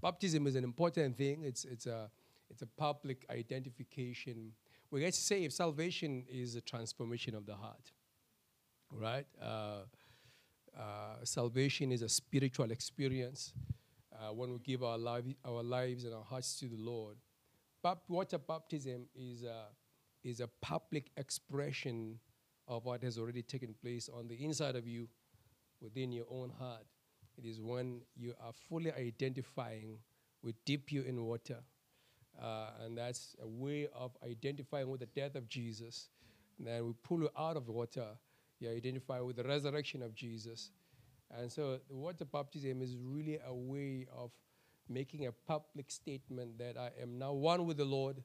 baptism is an important thing. It's, it's, a, it's a public identification. We get saved. Salvation is a transformation of the heart, right? Uh, uh, salvation is a spiritual experience uh, when we give our, life, our lives and our hearts to the Lord. Bap- water baptism is a, is a public expression of what has already taken place on the inside of you, within your own heart. It is when you are fully identifying, we dip you in water. Uh, and that's a way of identifying with the death of Jesus. And then we pull you out of water. You identify with the resurrection of Jesus. And so the water baptism is really a way of making a public statement that I am now one with the Lord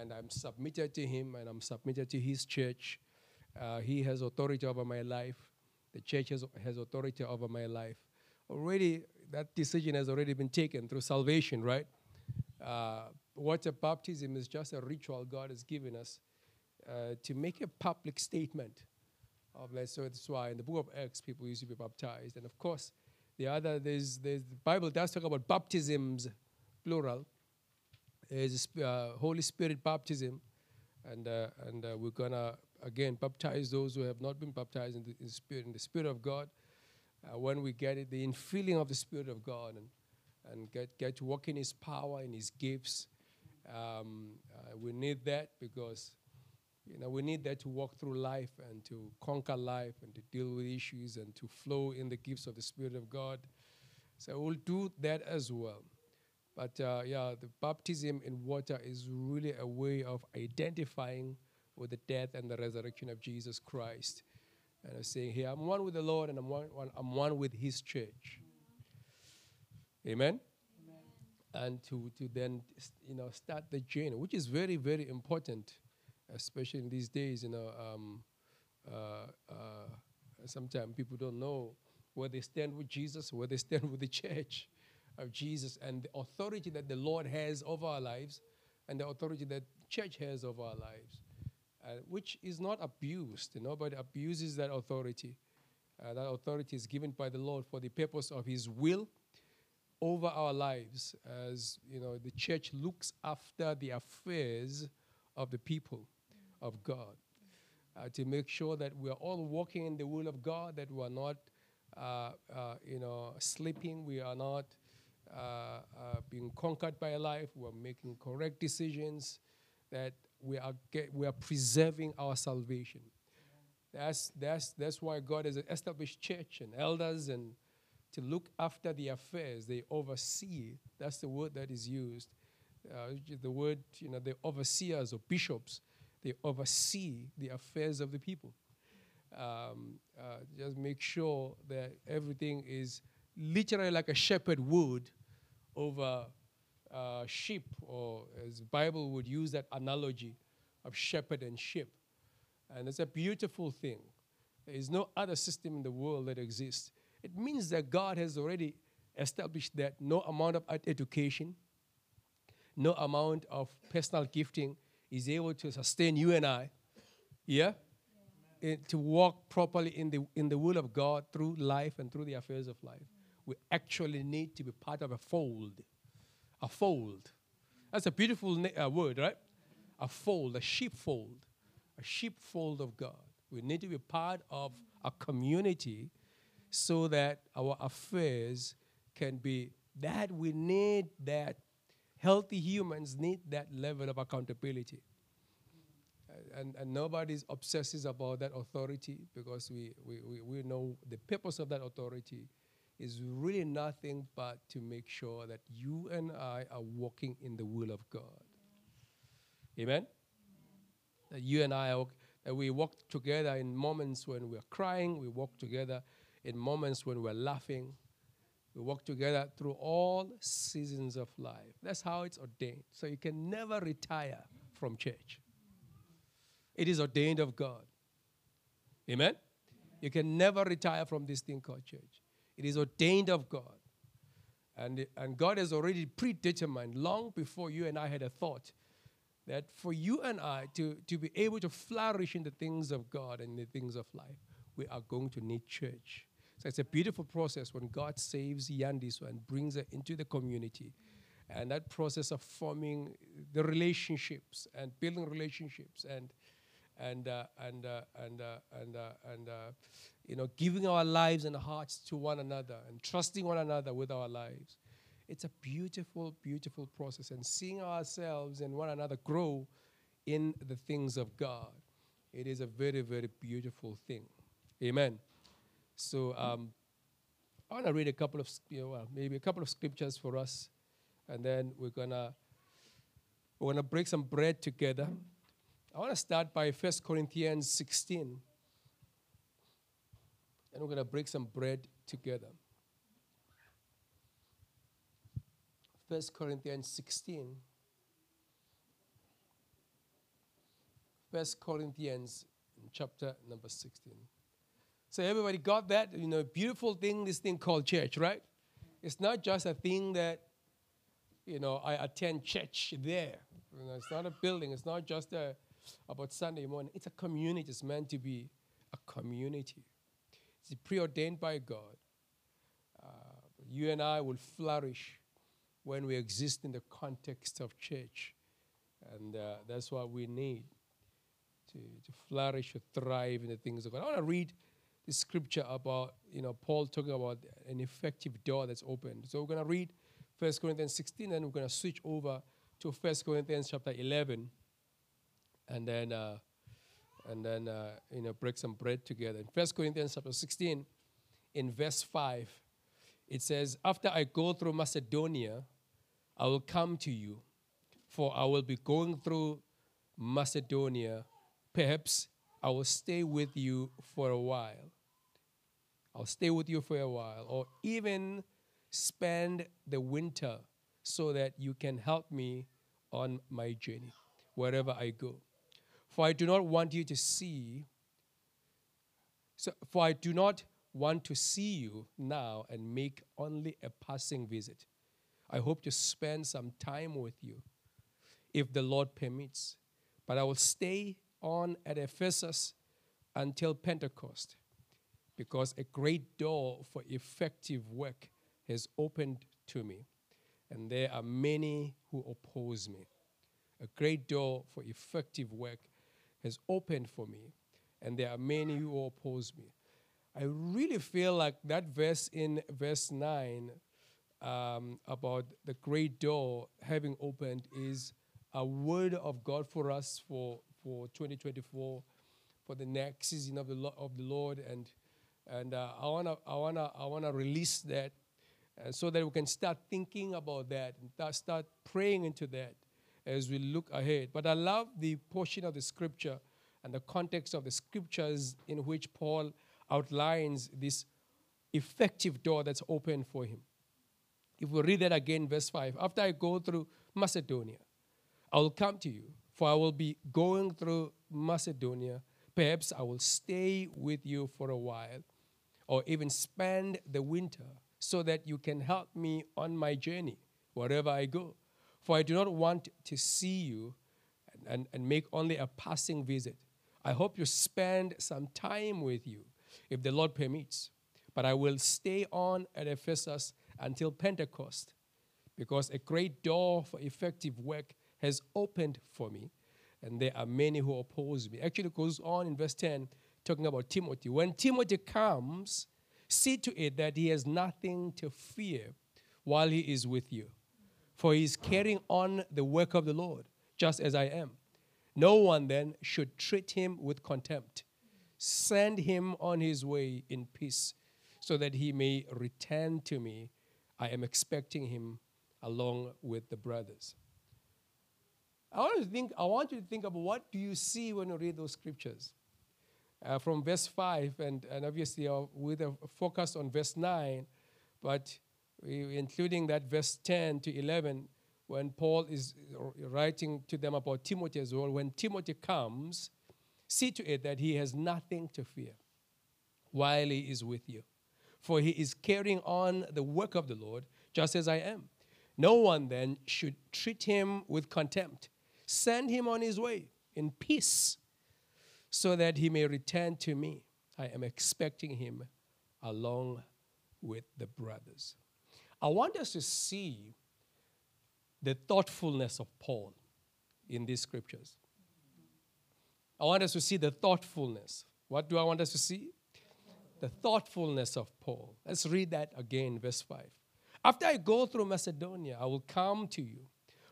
and I'm submitted to Him and I'm submitted to His church. Uh, he has authority over my life. The church has, has authority over my life already that decision has already been taken through salvation, right? Uh, water baptism is just a ritual God has given us uh, to make a public statement of that. So that's why in the book of Acts, people used to be baptized. And of course, the other, there's, there's the Bible does talk about baptisms, plural. There's uh, Holy Spirit baptism. And, uh, and uh, we're going to, again, baptize those who have not been baptized in the, in Spirit, in the Spirit of God uh, when we get it, the infilling of the Spirit of God and, and get, get to walk in His power and His gifts. Um, uh, we need that because you know, we need that to walk through life and to conquer life and to deal with issues and to flow in the gifts of the Spirit of God. So we'll do that as well. But uh, yeah, the baptism in water is really a way of identifying with the death and the resurrection of Jesus Christ and I'm saying here, I'm one with the Lord and I'm one, one I'm one with His church. Amen? Amen? And to, to then, you know, start the journey, which is very, very important, especially in these days, you know, um, uh, uh, sometimes people don't know where they stand with Jesus, where they stand with the church of Jesus, and the authority that the Lord has over our lives, and the authority that church has over our lives uh, which is not abused. Nobody abuses that authority. Uh, that authority is given by the Lord for the purpose of His will over our lives, as you know, the church looks after the affairs of the people of God, uh, to make sure that we are all walking in the will of God, that we are not, uh, uh, you know, sleeping, we are not uh, being conquered by life, we are making correct decisions, that we are, get, we are preserving our salvation. That's, that's, that's why God has established church and elders and to look after the affairs. They oversee. That's the word that is used. Uh, the word, you know, the overseers or bishops, they oversee the affairs of the people. Um, uh, just make sure that everything is literally like a shepherd would over uh, sheep, or as Bible would use that analogy of shepherd and sheep. And it's a beautiful thing. There is no other system in the world that exists. It means that God has already established that no amount of education, no amount of personal gifting is able to sustain you and I, yeah? yeah. to walk properly in the, in the will of God through life and through the affairs of life. We actually need to be part of a fold a fold. That's a beautiful na- uh, word, right? A fold, a sheepfold, a sheepfold of God. We need to be part of a community so that our affairs can be that we need that healthy humans need that level of accountability and, and nobody obsesses about that authority because we, we, we, we know the purpose of that authority is really nothing but to make sure that you and I are walking in the will of God. Amen? That you and I, that we walk together in moments when we're crying, we walk together in moments when we're laughing, we walk together through all seasons of life. That's how it's ordained. So you can never retire from church. It is ordained of God. Amen? You can never retire from this thing called church. It is ordained of God. And, and God has already predetermined long before you and I had a thought that for you and I to, to be able to flourish in the things of God and the things of life, we are going to need church. So it's a beautiful process when God saves Yandiswa and brings her into the community. And that process of forming the relationships and building relationships and and uh, and uh, and uh, and uh, and uh, you know giving our lives and hearts to one another and trusting one another with our lives. It's a beautiful, beautiful process, and seeing ourselves and one another grow in the things of God. It is a very, very beautiful thing. Amen. So um, I want to read a couple of, you know, well, maybe a couple of scriptures for us, and then we're gonna we're gonna break some bread together. I want to start by 1 Corinthians 16, and we're gonna break some bread together. 1 Corinthians 16. 1 Corinthians chapter number 16. So everybody got that? You know, beautiful thing, this thing called church, right? It's not just a thing that, you know, I attend church there. You know, it's not a building. It's not just a, about Sunday morning. It's a community. It's meant to be a community. It's preordained by God. Uh, you and I will flourish when we exist in the context of church. And uh, that's what we need to, to flourish, to thrive in the things of God. I want to read the scripture about, you know, Paul talking about an effective door that's opened. So we're going to read 1 Corinthians 16 and we're going to switch over to 1 Corinthians chapter 11 and then, uh, and then uh, you know, break some bread together. In 1 Corinthians chapter 16, in verse 5, it says, After I go through Macedonia, I will come to you, for I will be going through Macedonia. Perhaps I will stay with you for a while. I'll stay with you for a while, or even spend the winter so that you can help me on my journey, wherever I go. For I do not want you to see, so, for I do not want to see you now and make only a passing visit. I hope to spend some time with you if the Lord permits. But I will stay on at Ephesus until Pentecost because a great door for effective work has opened to me, and there are many who oppose me. A great door for effective work has opened for me, and there are many who oppose me. I really feel like that verse in verse 9 um, about the great door having opened is a word of God for us for, for 2024, for the next season of the, Lo- of the Lord. And, and uh, I want to I wanna, I wanna release that uh, so that we can start thinking about that and start praying into that as we look ahead. But I love the portion of the scripture and the context of the scriptures in which Paul outlines this effective door that's open for him. If we read that again, verse 5 After I go through Macedonia, I will come to you, for I will be going through Macedonia. Perhaps I will stay with you for a while, or even spend the winter, so that you can help me on my journey, wherever I go. For I do not want to see you and, and, make only a passing visit. I hope you spend some time with you, if the Lord permits. But I will stay on at Ephesus until Pentecost, because a great door for effective work has opened for me, and there are many who oppose me. Actually, goes on in verse 10, talking about Timothy. When Timothy comes, see to it that he has nothing to fear while he is with you, for he is carrying on the work of the Lord, just as I am. No one then should treat him with contempt. Send him on his way in peace, so that he may return to me I am expecting him along with the brothers. I want to think. I want you to think about what do you see when you read those scriptures, uh, from verse five, and and obviously uh, with a focus on verse nine, but we, including that verse ten to eleven, when Paul is writing to them about Timothy as well. When Timothy comes, see to it that he has nothing to fear while he is with you for he is carrying on the work of the Lord, just as I am. No one then should treat him with contempt. Send him on his way in peace, so that he may return to me. I am expecting him along with the brothers. I want us to see the thoughtfulness of Paul in these scriptures. I want us to see the thoughtfulness. What do I want us to see? The thoughtfulness of Paul. Let's read that again, verse 5. After I go through Macedonia, I will come to you,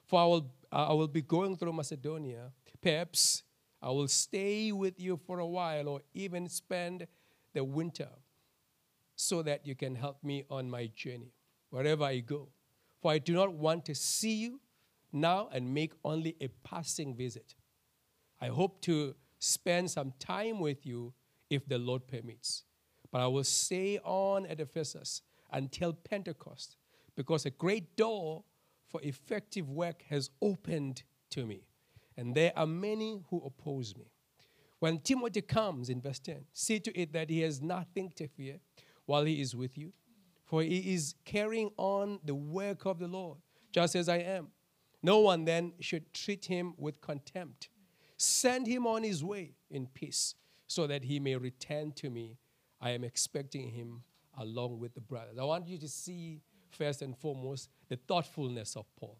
for I will, uh, I will be going through Macedonia. Perhaps I will stay with you for a while or even spend the winter so that you can help me on my journey wherever I go. For I do not want to see you now and make only a passing visit. I hope to spend some time with you if the Lord permits. But I will stay on at Ephesus until Pentecost because a great door for effective work has opened to me. And there are many who oppose me. When Timothy comes in verse 10, see to it that he has nothing to fear while he is with you, for he is carrying on the work of the Lord, just as I am. No one then should treat him with contempt. Send him on his way in peace, so that he may return to me. I am expecting him along with the brothers. I want you to see, first and foremost, the thoughtfulness of Paul.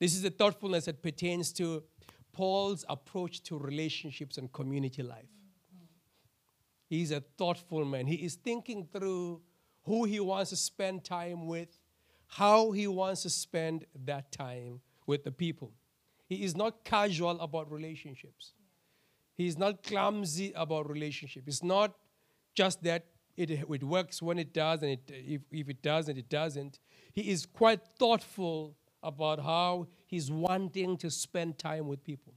This is the thoughtfulness that pertains to Paul's approach to relationships and community life. He's a thoughtful man. He is thinking through who he wants to spend time with, how he wants to spend that time with the people. He is not casual about relationships. He is not clumsy about relationship. It's not just that it, it works when it does, and it, if, if it doesn't, it doesn't. He is quite thoughtful about how he's wanting to spend time with people.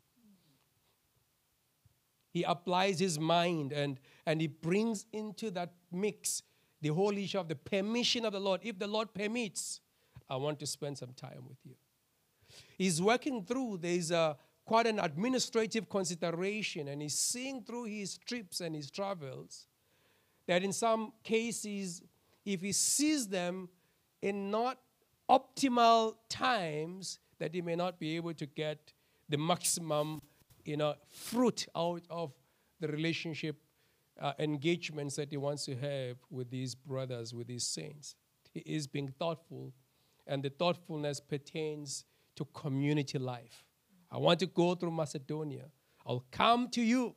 He applies his mind and, and he brings into that mix the whole issue of the permission of the Lord. If the Lord permits, I want to spend some time with you. He's working through, there's a, quite an administrative consideration, and he's seeing through his trips and his travels that in some cases, if he sees them in not optimal times, that he may not be able to get the maximum you know, fruit out of the relationship uh, engagements that he wants to have with these brothers, with these saints. He is being thoughtful, and the thoughtfulness pertains to community life. I want to go through Macedonia. I'll come to you,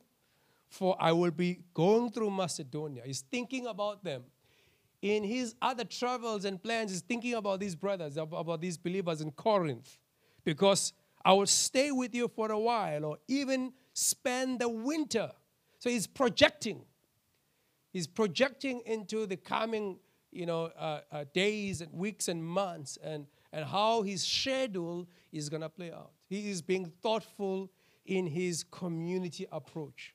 for I will be going through Macedonia. He's thinking about them. In his other travels and plans, he's thinking about these brothers, about these believers in Corinth, because I will stay with you for a while or even spend the winter. So he's projecting. He's projecting into the coming you know, uh, uh, days and weeks and months and, and how his schedule is going to play out. He is being thoughtful in his community approach,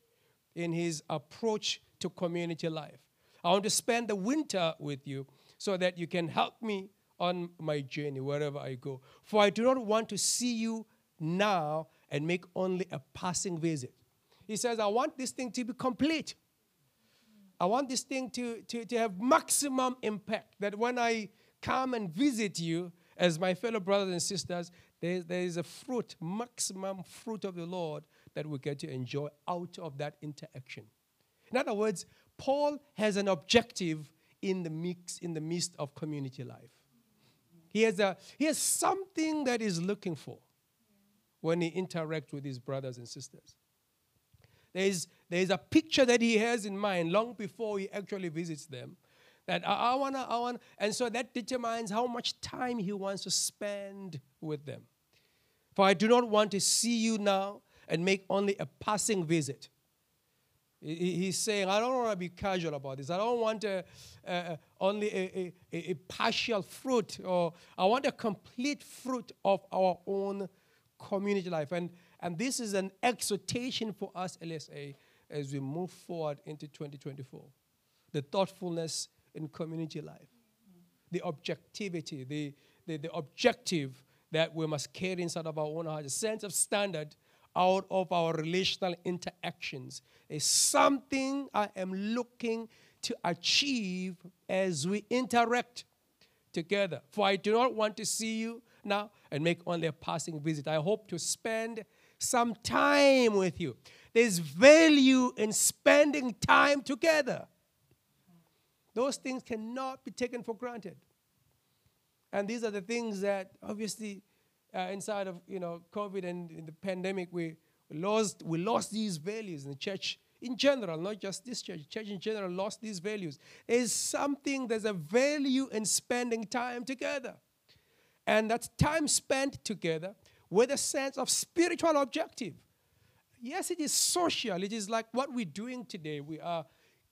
in his approach to community life. I want to spend the winter with you so that you can help me on my journey wherever I go. For I do not want to see you now and make only a passing visit. He says, I want this thing to be complete. I want this thing to, to, to have maximum impact. That when I come and visit you as my fellow brothers and sisters, there, there is a fruit, maximum fruit of the Lord that we get to enjoy out of that interaction. In other words, Paul has an objective in the mix, in the midst of community life. He has, a, he has something that he's looking for when he interacts with his brothers and sisters. There is, there is a picture that he has in mind long before he actually visits them. That I, I wanna, I want, and so that determines how much time he wants to spend with them. For I do not want to see you now and make only a passing visit. He's saying, I don't want to be casual about this. I don't want a, a, only a, a, a partial fruit, or I want a complete fruit of our own community life. And, and this is an exhortation for us, LSA, as we move forward into 2024. The thoughtfulness in community life, the objectivity, the, the, the objective that we must carry inside of our own hearts, a sense of standard out of our relational interactions is something I am looking to achieve as we interact together. For I do not want to see you now and make only a passing visit. I hope to spend some time with you. There's value in spending time together. Those things cannot be taken for granted. And these are the things that obviously uh, inside of you know COVID and the pandemic we lost we lost these values in the church in general, not just this church. Church in general lost these values. There's something, there's a value in spending time together. And that's time spent together with a sense of spiritual objective. Yes, it is social. It is like what we're doing today. We are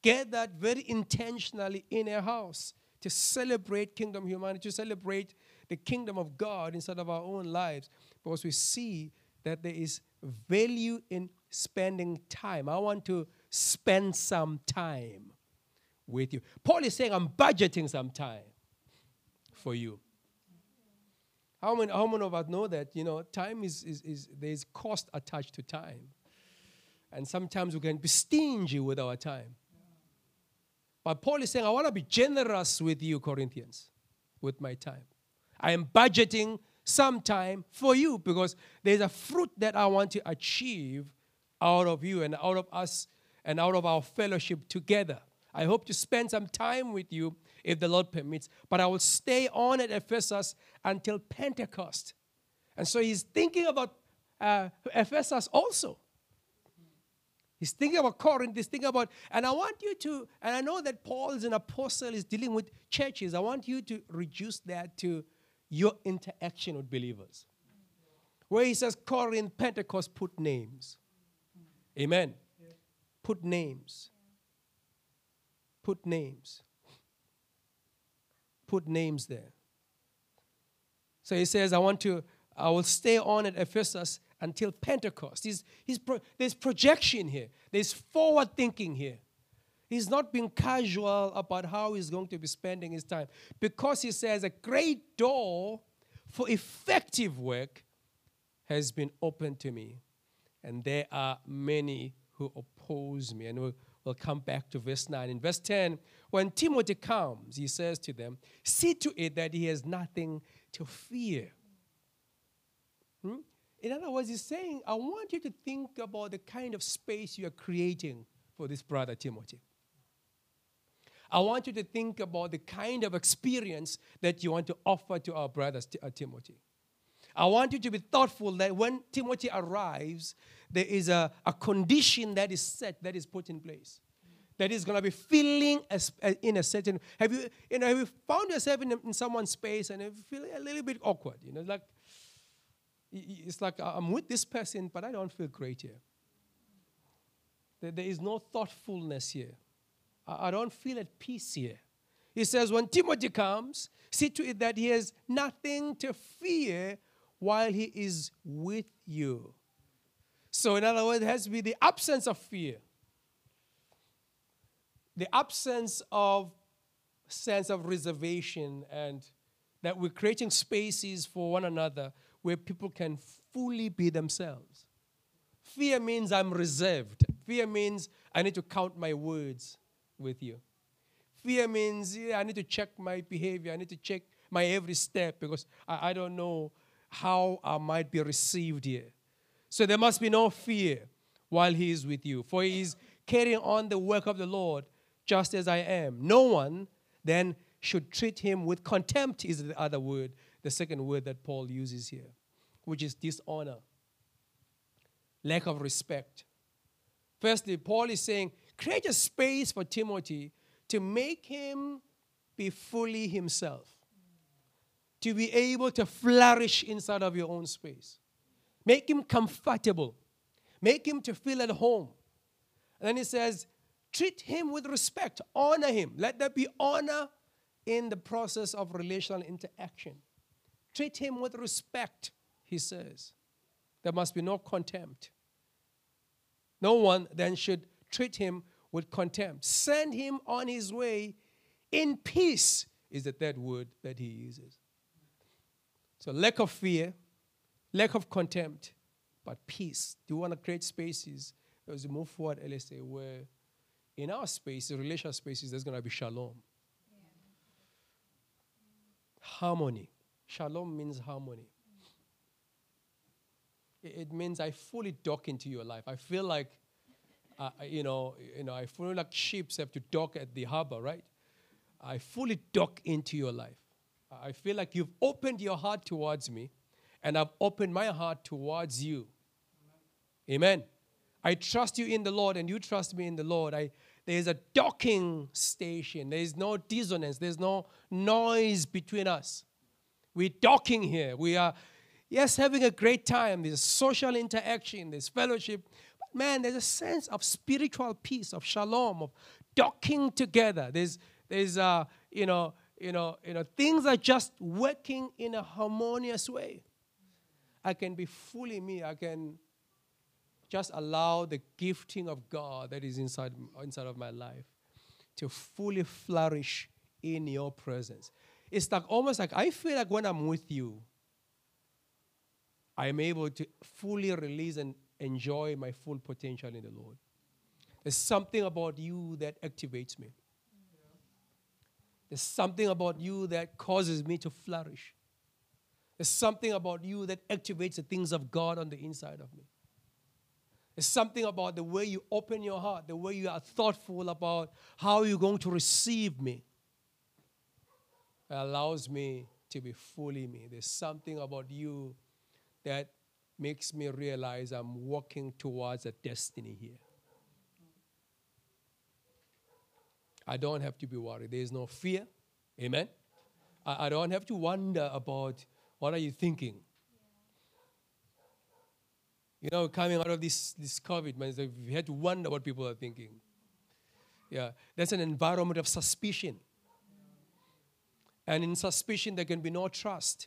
gathered very intentionally in a house to celebrate kingdom humanity, to celebrate the kingdom of God instead of our own lives. Because we see that there is value in spending time. I want to spend some time with you. Paul is saying, I'm budgeting some time for you. How many, how many of us know that, you know, time is, is, is there's cost attached to time. And sometimes we can be stingy with our time. But Paul is saying, I want to be generous with you, Corinthians, with my time. I am budgeting some time for you because there's a fruit that I want to achieve out of you and out of us and out of our fellowship together. I hope to spend some time with you if the Lord permits, but I will stay on at Ephesus until Pentecost. And so he's thinking about uh, Ephesus also. He's thinking about Corinth, he's thinking about, and I want you to, and I know that Paul is an apostle, is dealing with churches. I want you to reduce that to your interaction with believers. Where he says Corinth, Pentecost, put names. Amen. Put names. Put names. Put names there. So he says, I want to, I will stay on at Ephesus until Pentecost. He's, he's pro, there's projection here, there's forward thinking here. He's not being casual about how he's going to be spending his time because he says a great door for effective work has been opened to me and there are many who oppose me. And we'll, come back to verse 9. In verse 10, when Timothy comes, he says to them, See to it that he has nothing to fear. Hmm? In other words, he's saying, I want you to think about the kind of space you are creating for this brother Timothy. I want you to think about the kind of experience that you want to offer to our brother uh, Timothy. I want you to be thoughtful that when Timothy arrives, there is a, a condition that is set, that is put in place. That is going to be feeling in a certain. Have you, you know, have you found yourself in, in someone's space and you feel a little bit awkward? You know, like it's like I'm with this person, but I don't feel great here. There, is no thoughtfulness here. I don't feel at peace here. He says, when Timothy comes, see to it that he has nothing to fear while he is with you. So, in other words, it has to be the absence of fear, the absence of sense of reservation, and that we're creating spaces for one another where people can fully be themselves. Fear means I'm reserved. Fear means I need to count my words with you. Fear means yeah, I need to check my behavior. I need to check my every step because I, I don't know how I might be received here. So there must be no fear while he is with you, for he is carrying on the work of the Lord just as I am. No one then should treat him with contempt, is the other word, the second word that Paul uses here, which is dishonor, lack of respect. Firstly, Paul is saying, create a space for Timothy to make him be fully himself to be able to flourish inside of your own space. Make him comfortable. Make him to feel at home. And then he says, treat him with respect, honor him. Let there be honor in the process of relational interaction. Treat him with respect, he says. There must be no contempt. No one then should treat him with contempt. Send him on his way in peace, is the third word that he uses. So, lack of fear, lack of contempt, but peace. Do you want to create spaces as we move forward, LSA, where in our space, the relational spaces, there's going to be shalom? Yeah. Harmony. Shalom means harmony. It means I fully dock into your life. I feel like, uh, you know, you know, I feel like ships have to dock at the harbor, right? I fully dock into your life. I feel like you've opened your heart towards me, and I've opened my heart towards you. Amen. I trust you in the Lord, and you trust me in the Lord. I, there's a docking station. There's no dissonance. There's no noise between us. We're docking here. We are, yes, having a great time. There's social interaction, there's fellowship. But man, there's a sense of spiritual peace, of shalom, of docking together. There's, there's, uh, you know, you know, you know, things are just working in a harmonious way. I can be fully me. I can just allow the gifting of God that is inside, inside of my life to fully flourish in your presence. It's like almost like I feel like when I'm with you, I'm able to fully release and enjoy my full potential in the Lord. There's something about you that activates me. There's something about you that causes me to flourish. There's something about you that activates the things of God on the inside of me. There's something about the way you open your heart, the way you are thoughtful about how you're going to receive me. It allows me to be fully me. There's something about you that makes me realize I'm walking towards a destiny here. I don't have to be worried. There is no fear. Amen. I, I don't have to wonder about what are you thinking. You know, coming out of this, this COVID, man, we had to wonder what people are thinking. Yeah, that's an environment of suspicion. And in suspicion, there can be no trust.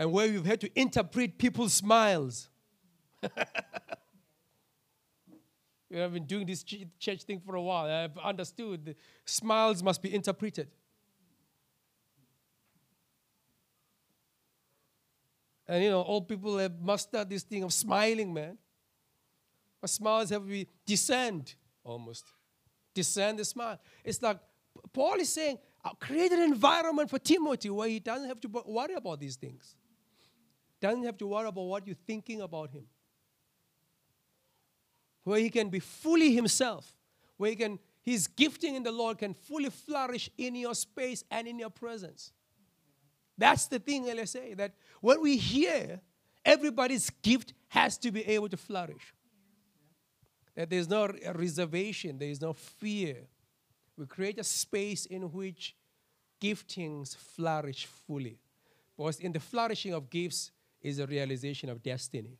And where you've had to interpret people's smiles. we have been doing this church thing for a while. I've understood smiles must be interpreted. And you know, all people have mastered this thing of smiling, man. But smiles have to be descend almost. Descend the smile. It's like Paul is saying, create an environment for Timothy where he doesn't have to worry about these things. Doesn't have to worry about what you're thinking about him where he can be fully himself, where he can, his gifting in the Lord can fully flourish in your space and in your presence. That's the thing, LSA, that when we hear, everybody's gift has to be able to flourish. That there's no reservation, there is no fear. We create a space in which giftings flourish fully. Because in the flourishing of gifts is a realization of destiny.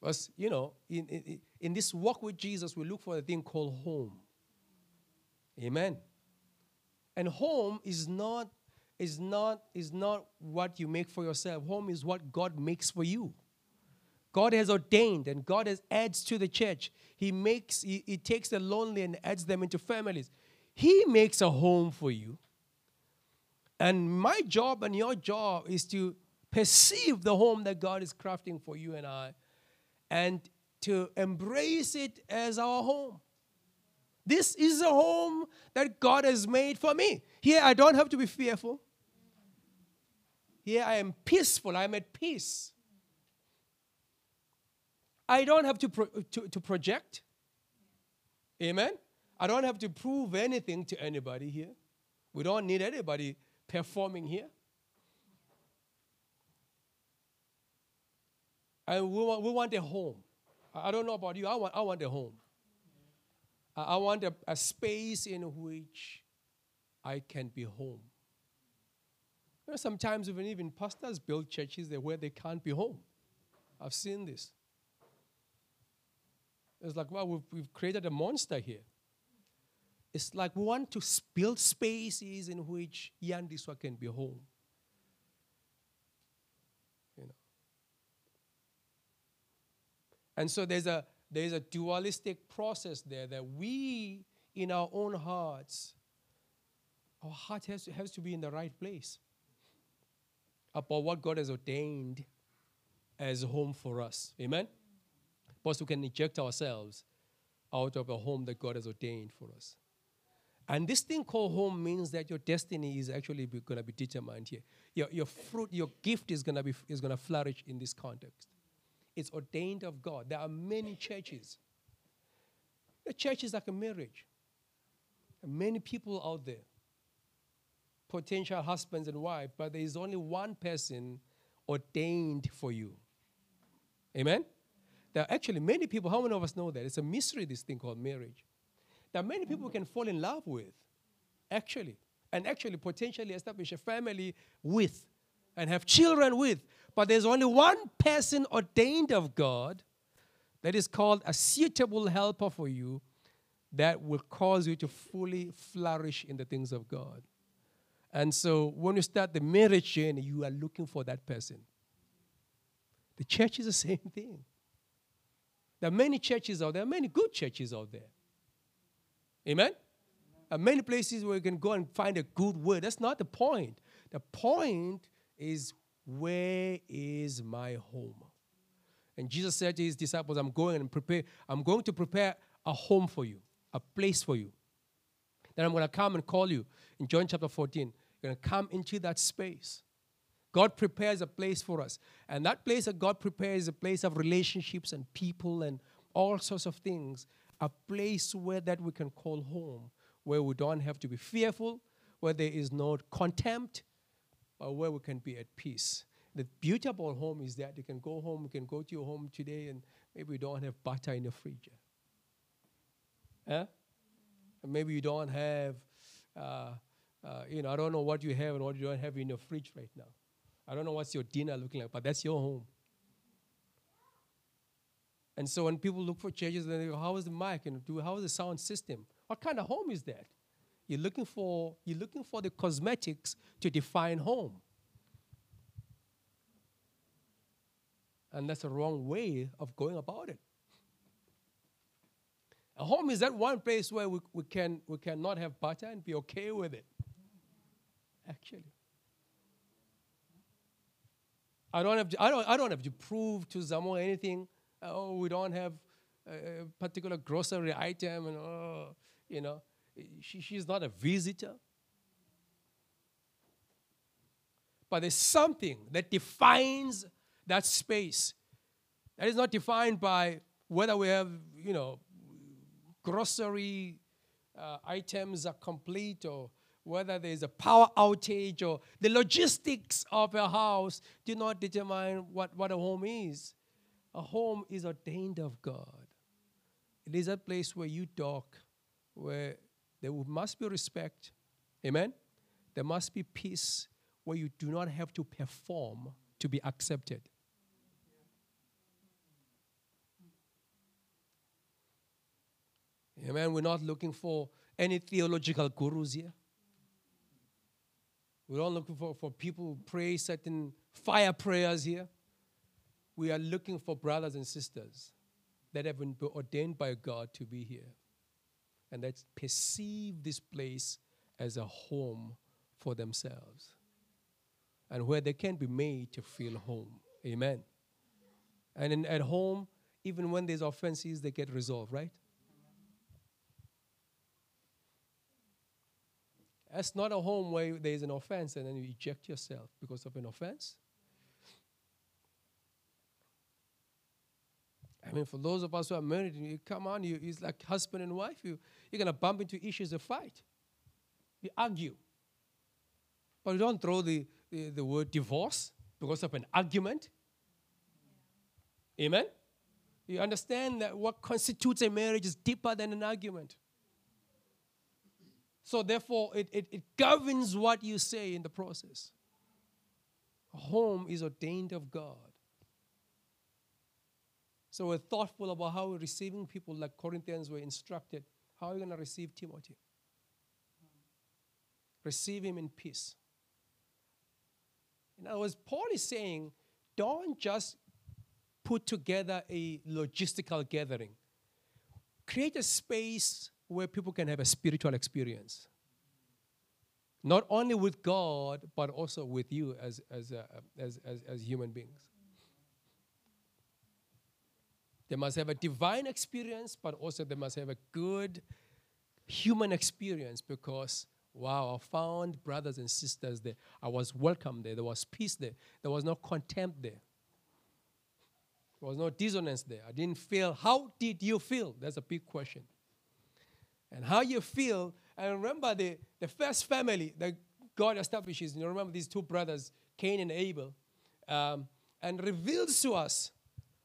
Because, you know, in, in, in this walk with Jesus, we look for a thing called home. Amen. And home is not, is not, is not what you make for yourself. Home is what God makes for you. God has ordained and God has adds to the church. He makes, he, he takes the lonely and adds them into families. He makes a home for you. And my job and your job is to perceive the home that God is crafting for you and I and to embrace it as our home. This is a home that God has made for me. Here, I don't have to be fearful. Here, I am peaceful. I am at peace. I don't have to, pro- to, to project. Amen? I don't have to prove anything to anybody here. We don't need anybody performing here. And we want, we want a home. I don't know about you, I want, I want a home. I want a, a space in which I can be home. You know, sometimes even even pastors build churches where they can't be home. I've seen this. It's like, well, we've, we've created a monster here. It's like we want to build spaces in which Yandiswa can be home. You know. And so there's a there's a dualistic process there that we in our own hearts, our heart has to, has to be in the right place about what God has ordained as home for us. Amen? Because we can eject ourselves out of a home that God has ordained for us. And this thing called home means that your destiny is actually going to be determined here. Your, your fruit, your gift is going to be is going to flourish in this context It's ordained of God. There are many churches. The church is like a marriage. many people out there, potential husbands and wives, but there is only one person ordained for you. Amen? There are actually many people, how many of us know that? It's a mystery, this thing called marriage. Are many people can fall in love with, actually, and actually potentially establish a family with and have children with. But there's only one person ordained of God that is called a suitable helper for you that will cause you to fully flourish in the things of God. And so when you start the marriage journey, you are looking for that person. The church is the same thing. There are many churches out there, many good churches out there. Amen? Many places where you can go and find a good word. That's not the point. The point is where is my home? And Jesus said to his disciples, I'm going and prepare, I'm going to prepare a home for you, a place for you. Then I'm going to come and call you. In John chapter 14, you're going to come into that space. God prepares a place for us. And that place that God prepares is a place of relationships and people and all sorts of things. A place where that we can call home, where we don't have to be fearful, where there is no contempt, but where we can be at peace. The beauty about home is that you can go home, you can go to your home today, and maybe you don't have butter in the fridge. Huh? And maybe you don't have, uh, uh, you know, I don't know what you have and what you don't have in your fridge right now. I don't know what's your dinner looking like, but that's your home. And so when people look for churches, they go, how is the mic? And do how is the sound system? What kind of home is that? You're looking for, you're looking for the cosmetics to define home. And that's the wrong way of going about it. A home is that one place where we, we, can, we cannot have butter and be okay with it. Actually. I don't have to, I don't, I don't have to prove to someone anything. Oh, we don't have a particular grocery item, and oh, you know, she, she's not a visitor. But there's something that defines that space. That is not defined by whether we have, you know, grocery uh, items are complete or whether there's a power outage or the logistics of a house do not determine what, what a home is. A home is ordained of God. It is a place where you talk, where there must be respect. Amen? There must be peace where you do not have to perform to be accepted. Amen. We're not looking for any theological gurus here. We're not looking for, for people who pray certain fire prayers here. We are looking for brothers and sisters that have been ordained by God to be here and that perceive this place as a home for themselves and where they can be made to feel home. Amen. And in, at home, even when there's offenses, they get resolved, right? That's not a home where there is an offense and then you eject yourself because of an offense. I mean, for those of us who are married, you come on, you, it's like husband and wife. You, you're going to bump into issues of fight. You argue. But you don't throw the, the, the word divorce because of an argument. Amen? You understand that what constitutes a marriage is deeper than an argument. So, therefore, it, it, it governs what you say in the process. A home is ordained of God. So, we're thoughtful about how we're receiving people, like Corinthians were instructed. How are you going to receive Timothy? Receive him in peace. In other words, Paul is saying, don't just put together a logistical gathering. Create a space where people can have a spiritual experience. Not only with God, but also with you as, as, uh, as, as, as human beings. They must have a divine experience, but also they must have a good human experience because, wow, I found brothers and sisters there. I was welcome there. There was peace there. There was no contempt there. There was no dissonance there. I didn't feel. How did you feel? That's a big question. And how you feel, and remember the, the first family that God establishes, you remember these two brothers, Cain and Abel, um, and reveals to us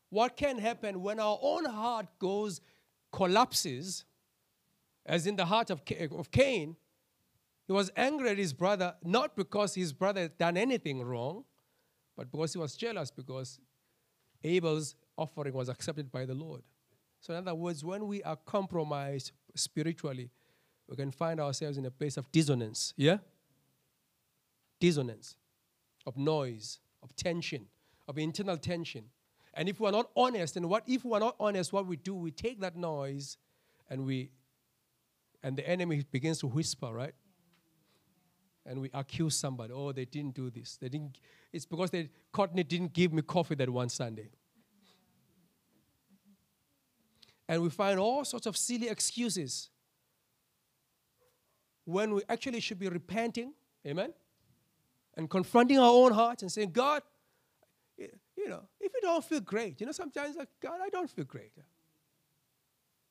what can happen when our own heart goes, collapses, as in the heart of, of Cain. He was angry at his brother, not because his brother had done anything wrong, but because he was jealous because Abel's offering was accepted by the Lord. So, in other words, when we are compromised spiritually, we can find ourselves in a place of dissonance. Yeah? Dissonance, of noise, of tension, of internal tension. And if we're not honest, and what if we're not honest, what we do, we take that noise and we and the enemy begins to whisper, right? And we accuse somebody, oh, they didn't do this. They didn't it's because they Courtney didn't give me coffee that one Sunday. And we find all sorts of silly excuses when we actually should be repenting, amen, and confronting our own hearts and saying, God, you know, if you don't feel great, you know, sometimes like, God, I don't feel great.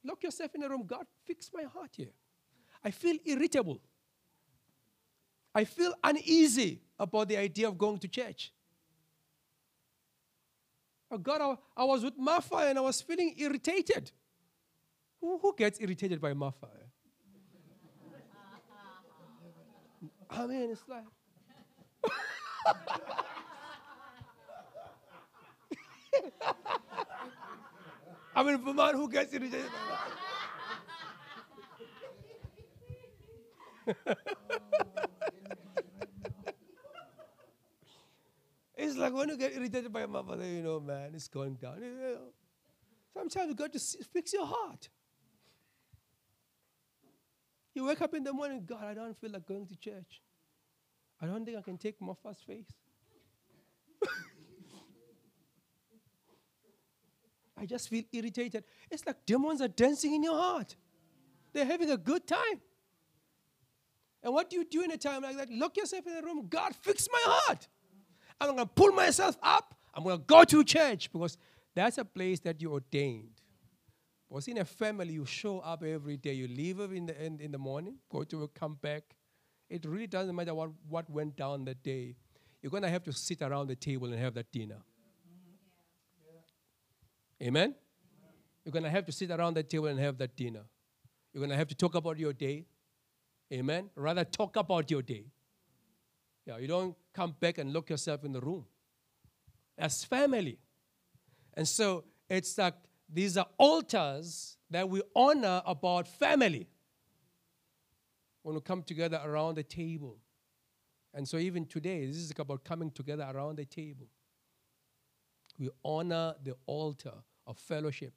Lock yourself in a room. God, fix my heart here. I feel irritable. I feel uneasy about the idea of going to church. Oh God, I, I was with Martha and I was feeling irritated. Who, who gets irritated by Martha? I mean, it's like. I mean, for man who gets that. it's like when you get irritated by your mother, you know, man, it's going down. You know. Sometimes you got to fix your heart. You wake up in the morning, God, I don't feel like going to church. I don't think I can take first face. I just feel irritated. It's like demons are dancing in your heart. They're having a good time. And what do you do in a time like that? Lock yourself in the room. God, fix my heart. I'm going to pull myself up. I'm going to go to church because that's a place that you ordained. Because in a family, you show up every day. You leave in the, in, in the morning, go to work, come back. It really doesn't matter what, what went down that day. You're going to have to sit around the table and have that dinner. Amen? You're going to have to sit around that table and have that dinner. You're going to have to talk about your day. Amen? Rather, talk about your day. Yeah, you don't come back and lock yourself in the room. As family. And so it's like these are altars that we honor about family when we come together around the table. And so even today, this is about coming together around the table we honor the altar of fellowship.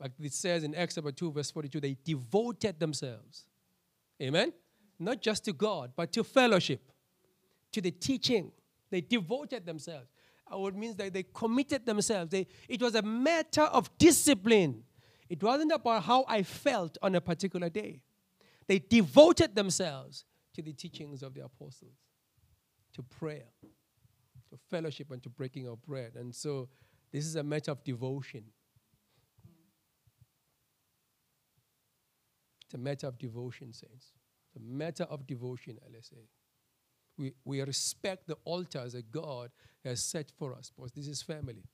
Like it says in Acts chapter 2, verse 42, they devoted themselves. Amen? Not just to God, but to fellowship, to the teaching. They devoted themselves. What means that they committed themselves. They, it was a matter of discipline. It wasn't about how I felt on a particular day. They devoted themselves to the teachings of the apostles, to prayer fellowship and to breaking of bread. And so this is a matter of devotion. It's a matter of devotion, saints. It's a matter of devotion, LSA. We, we respect the altars that God has set for us because this is family.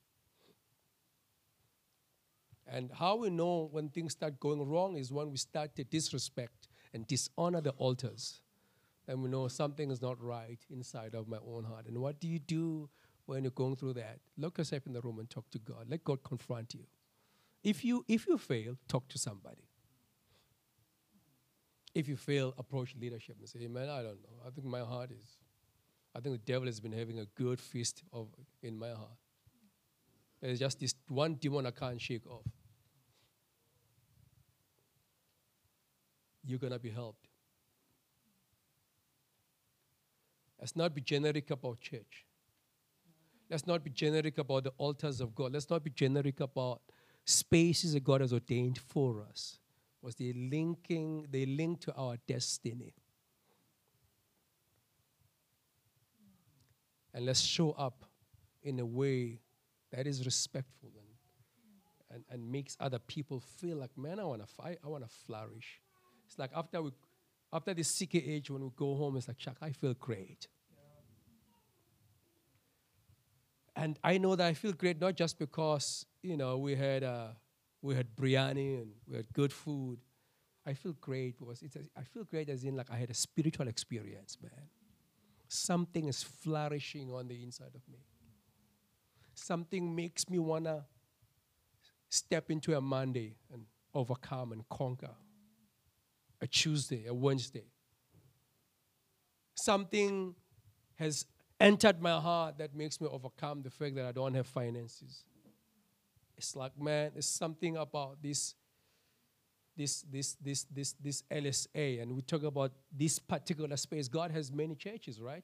And how we know when things start going wrong is when we start to disrespect and dishonor the altars and we know something is not right inside of my own heart. And what do you do when you're going through that? Look yourself in the room and talk to God. Let God confront you. If you if you fail, talk to somebody. If you fail, approach leadership and say, "Man, I don't know. I think my heart is. I think the devil has been having a good feast of in my heart. There's just this one demon I can't shake off. You're gonna be helped. Let's not be generic about church. Let's not be generic about the altars of God. Let's not be generic about spaces that God has ordained for us. Was they linking, they link to our destiny. And let's show up in a way that is respectful and, and, and makes other people feel like, man, I want to fight, I want to flourish. It's like after we, after the CKH, when we go home, it's like, Chuck, I feel great. And I know that I feel great not just because, you know, we had, uh, we had biryani and we had good food. I feel great because it's a, I feel great as in like I had a spiritual experience, man. Something is flourishing on the inside of me. Something makes me want to step into a Monday and overcome and conquer. A Tuesday, a Wednesday. Something has entered my heart that makes me overcome the fact that I don't have finances. It's like, man, there's something about this, this, this, this, this, this LSA, and we talk about this particular space. God has many churches, right?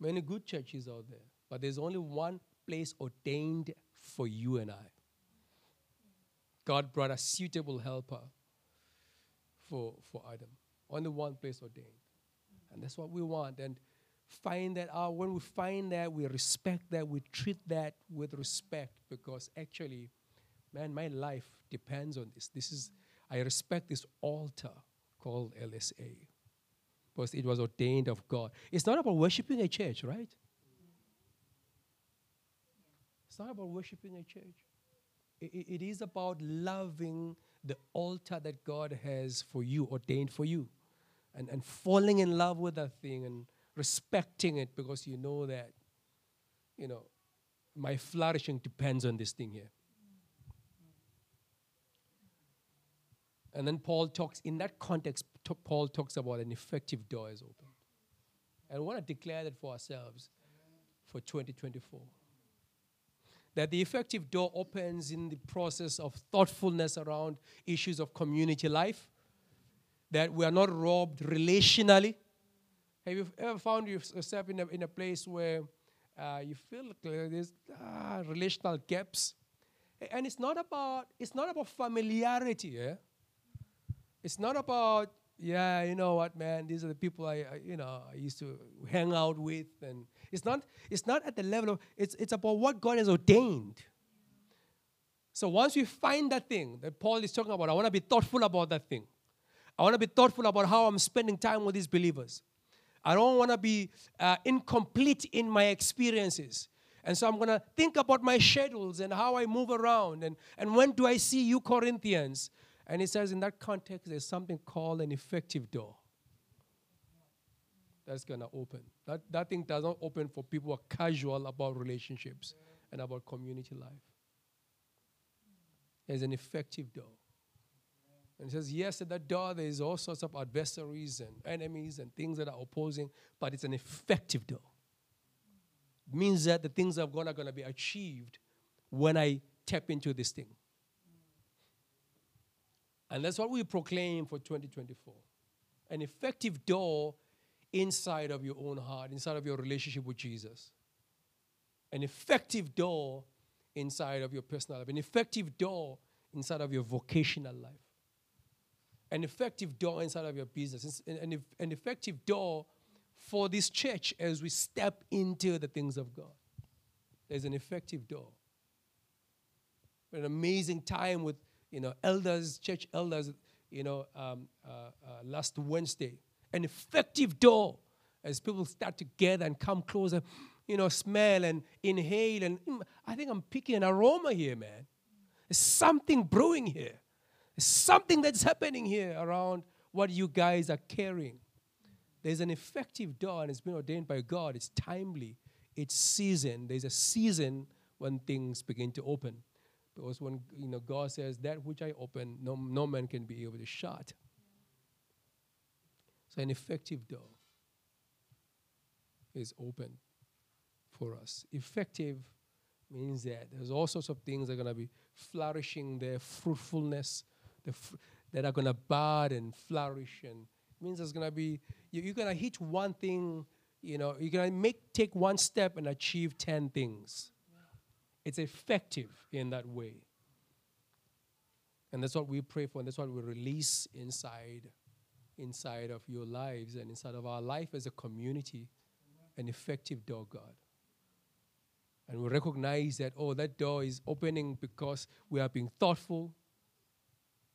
Many good churches out there, but there's only one place ordained for you and I. God brought a suitable helper for, for Adam. Only one place ordained. And that's what we want. And find that out. When we find that, we respect that, we treat that with respect because actually, man, my life depends on this. This is, I respect this altar called LSA because it was ordained of God. It's not about worshiping a church, right? It's not about worshiping a church. It, it is about loving the altar that God has for you, ordained for you and, and falling in love with that thing and respecting it because you know that, you know, my flourishing depends on this thing here. And then Paul talks, in that context, Paul talks about an effective door is opened. And we want to declare that for ourselves for 2024. That the effective door opens in the process of thoughtfulness around issues of community life, that we are not robbed relationally. Have you ever found yourself in a, in a place where uh, you feel like there's ah, relational gaps? And it's not about it's not about familiarity. Yeah? It's not about yeah, you know what, man? These are the people I, I, you know I used to hang out with, and it's not it's not at the level of it's it's about what God has ordained. So once we find that thing that Paul is talking about, I want to be thoughtful about that thing. I want to be thoughtful about how I'm spending time with these believers. I don't want to be uh, incomplete in my experiences. And so I'm going to think about my schedules and how I move around and, and when do I see you, Corinthians? And he says, in that context, there's something called an effective door that's going to open. That, that thing doesn't open for people who are casual about relationships and about community life. There's an effective door. And he says, yes, at that door there is all sorts of adversaries and enemies and things that are opposing, but it's an effective door. It means that the things of God are going to be achieved when I tap into this thing. And that's what we proclaim for 2024. An effective door inside of your own heart, inside of your relationship with Jesus. An effective door inside of your personal life. An effective door inside of your vocational life an effective door inside of your business, an, an effective door for this church as we step into the things of God. There's an effective door. An amazing time with you know elders, church elders. You know, um, uh, uh, last Wednesday, an effective door as people start to gather and come closer. You know, smell and inhale, and mm, I think I'm picking an aroma here, man. There's something brewing here something that's happening here around what you guys are carrying. There's an effective door, and it's been ordained by God. It's timely, it's season. There's a season when things begin to open. Because when you know God says, That which I open, no, no man can be able to shut. So an effective door is open for us. Effective means that there's all sorts of things that are going to be flourishing there, fruitfulness, fr- that are going to bud and flourish. And it means there's going to be, you, are going to hit one thing, you know, you're going to make, take one step and achieve 10 things. It's effective in that way. And that's what we pray for, and that's what we release inside, inside of your lives and inside of our life as a community, an effective door, God. And we recognize that, oh, that door is opening because we are being thoughtful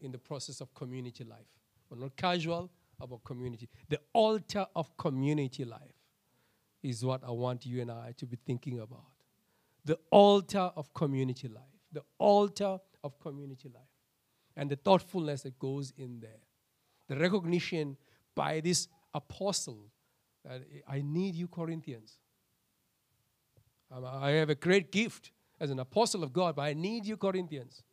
in the process of community life. We're not casual about community. The altar of community life is what I want you and I to be thinking about. The altar of community life. The altar of community life. And the thoughtfulness that goes in there. The recognition by this apostle that I need you, Corinthians. I have a great gift as an apostle of God, but I need you, Corinthians.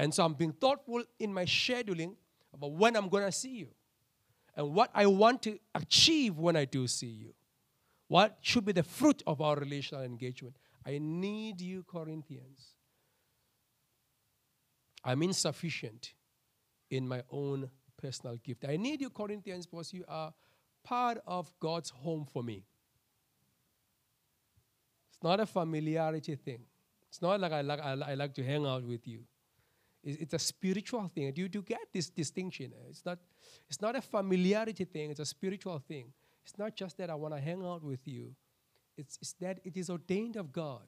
And so I'm being thoughtful in my scheduling about when I'm going to see you and what I want to achieve when I do see you. What should be the fruit of our relational engagement? I need you, Corinthians. I'm insufficient in my own personal gift. I need you, Corinthians, because you are part of God's home for me. It's not a familiarity thing. It's not like I like, I, like to hang out with you. It's a spiritual thing. Do you, do you get this distinction? It's not, it's not a familiarity thing, it's a spiritual thing. It's not just that I want to hang out with you, it's, it's that it is ordained of God,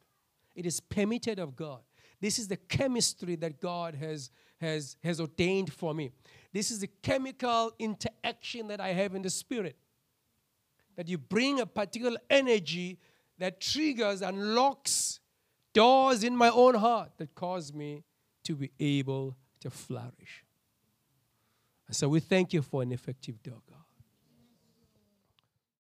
it is permitted of God. This is the chemistry that God has, has, has ordained for me. This is the chemical interaction that I have in the spirit. That you bring a particular energy that triggers and locks doors in my own heart that cause me to be able to flourish. And so we thank you for an effective door, God.